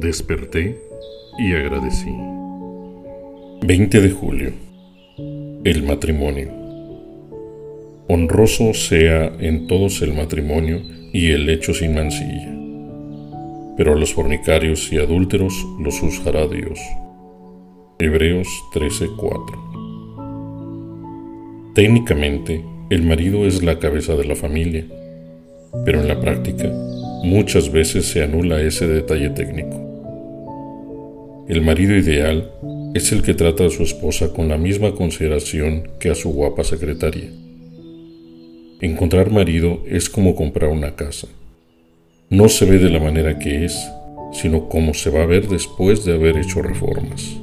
Desperté y agradecí. 20 de julio. El matrimonio. Honroso sea en todos el matrimonio y el hecho sin mancilla. Pero a los fornicarios y adúlteros los juzgará Dios. Hebreos 13:4. Técnicamente, el marido es la cabeza de la familia, pero en la práctica, muchas veces se anula ese detalle técnico. El marido ideal es el que trata a su esposa con la misma consideración que a su guapa secretaria. Encontrar marido es como comprar una casa. No se ve de la manera que es, sino como se va a ver después de haber hecho reformas.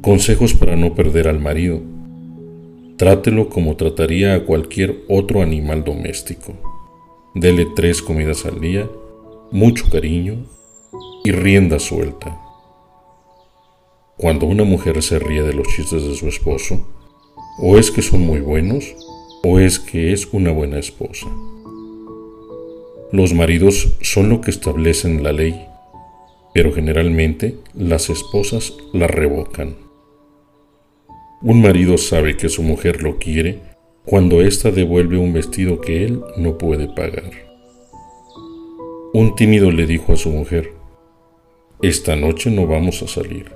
Consejos para no perder al marido. Trátelo como trataría a cualquier otro animal doméstico. Dele tres comidas al día, mucho cariño y rienda suelta. Cuando una mujer se ríe de los chistes de su esposo, o es que son muy buenos, o es que es una buena esposa. Los maridos son lo que establecen la ley, pero generalmente las esposas la revocan. Un marido sabe que su mujer lo quiere cuando ésta devuelve un vestido que él no puede pagar. Un tímido le dijo a su mujer, esta noche no vamos a salir.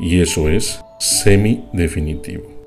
Y eso es semi-definitivo.